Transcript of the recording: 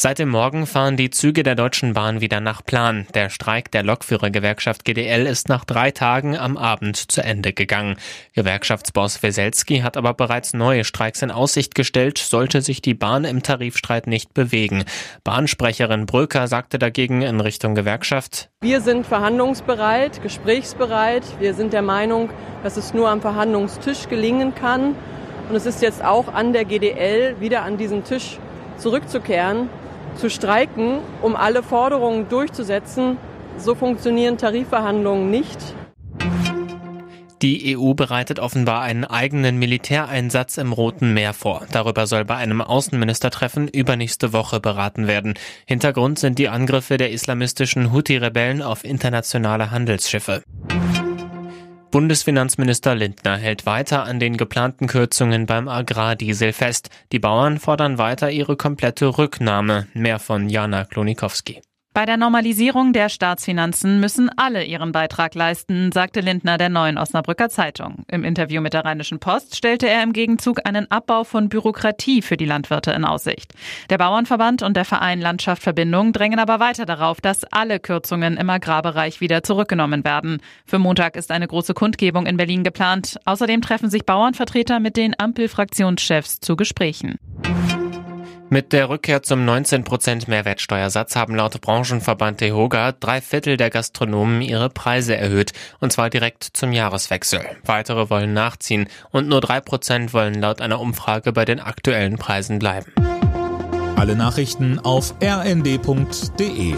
Seit dem Morgen fahren die Züge der Deutschen Bahn wieder nach Plan. Der Streik der Lokführergewerkschaft GDL ist nach drei Tagen am Abend zu Ende gegangen. Gewerkschaftsboss Weselski hat aber bereits neue Streiks in Aussicht gestellt, sollte sich die Bahn im Tarifstreit nicht bewegen. Bahnsprecherin Bröker sagte dagegen in Richtung Gewerkschaft, Wir sind verhandlungsbereit, gesprächsbereit. Wir sind der Meinung, dass es nur am Verhandlungstisch gelingen kann. Und es ist jetzt auch an der GDL, wieder an diesen Tisch zurückzukehren zu streiken, um alle Forderungen durchzusetzen. So funktionieren Tarifverhandlungen nicht. Die EU bereitet offenbar einen eigenen Militäreinsatz im Roten Meer vor. Darüber soll bei einem Außenministertreffen übernächste Woche beraten werden. Hintergrund sind die Angriffe der islamistischen Houthi-Rebellen auf internationale Handelsschiffe. Bundesfinanzminister Lindner hält weiter an den geplanten Kürzungen beim Agrardiesel fest. Die Bauern fordern weiter ihre komplette Rücknahme. Mehr von Jana Klonikowski. Bei der Normalisierung der Staatsfinanzen müssen alle ihren Beitrag leisten, sagte Lindner der neuen Osnabrücker Zeitung. Im Interview mit der Rheinischen Post stellte er im Gegenzug einen Abbau von Bürokratie für die Landwirte in Aussicht. Der Bauernverband und der Verein Landschaft Verbindung drängen aber weiter darauf, dass alle Kürzungen im Agrarbereich wieder zurückgenommen werden. Für Montag ist eine große Kundgebung in Berlin geplant. Außerdem treffen sich Bauernvertreter mit den Ampelfraktionschefs zu Gesprächen. Mit der Rückkehr zum 19% Mehrwertsteuersatz haben laut Branchenverband DEHOGA drei Viertel der Gastronomen ihre Preise erhöht, und zwar direkt zum Jahreswechsel. Weitere wollen nachziehen und nur drei Prozent wollen laut einer Umfrage bei den aktuellen Preisen bleiben. Alle Nachrichten auf rnd.de